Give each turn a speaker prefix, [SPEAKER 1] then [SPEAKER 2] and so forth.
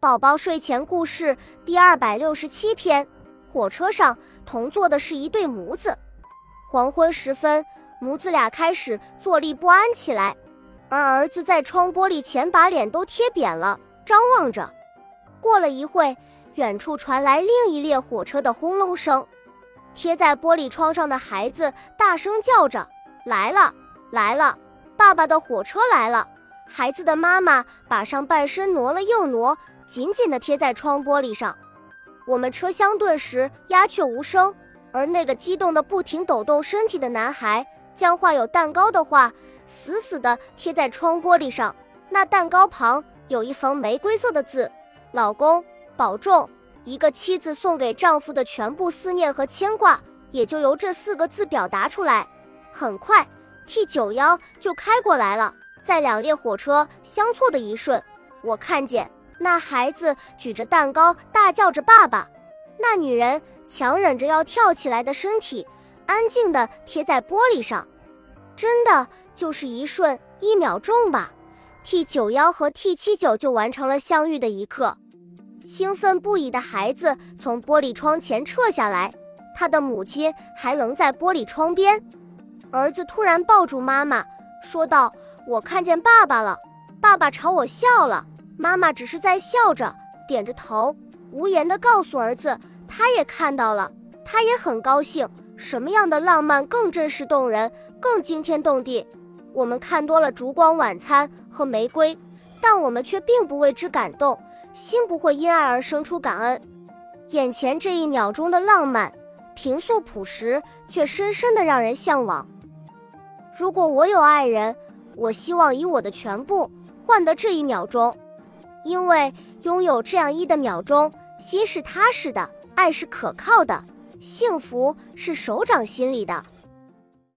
[SPEAKER 1] 宝宝睡前故事第二百六十七篇：火车上同坐的是一对母子。黄昏时分，母子俩开始坐立不安起来，而儿子在窗玻璃前把脸都贴扁了，张望着。过了一会，远处传来另一列火车的轰隆声，贴在玻璃窗上的孩子大声叫着：“来了，来了！爸爸的火车来了！”孩子的妈妈把上半身挪了又挪。紧紧地贴在窗玻璃上，我们车厢顿时鸦雀无声。而那个激动的不停抖动身体的男孩，将画有蛋糕的画死死地贴在窗玻璃上。那蛋糕旁有一横玫瑰色的字：“老公保重。”一个妻子送给丈夫的全部思念和牵挂，也就由这四个字表达出来。很快，T 九幺就开过来了。在两列火车相错的一瞬，我看见。那孩子举着蛋糕，大叫着“爸爸”。那女人强忍着要跳起来的身体，安静地贴在玻璃上。真的就是一瞬一秒钟吧？T 九幺和 T 七九就完成了相遇的一刻。兴奋不已的孩子从玻璃窗前撤下来，他的母亲还愣在玻璃窗边。儿子突然抱住妈妈，说道：“我看见爸爸了，爸爸朝我笑了。”妈妈只是在笑着，点着头，无言地告诉儿子，他也看到了，他也很高兴。什么样的浪漫更真实动人，更惊天动地？我们看多了烛光晚餐和玫瑰，但我们却并不为之感动，心不会因爱而生出感恩。眼前这一秒钟的浪漫，平素朴实，却深深的让人向往。如果我有爱人，我希望以我的全部换得这一秒钟。因为拥有这样一的秒钟，心是踏实的，爱是可靠的，幸福是手掌心里的。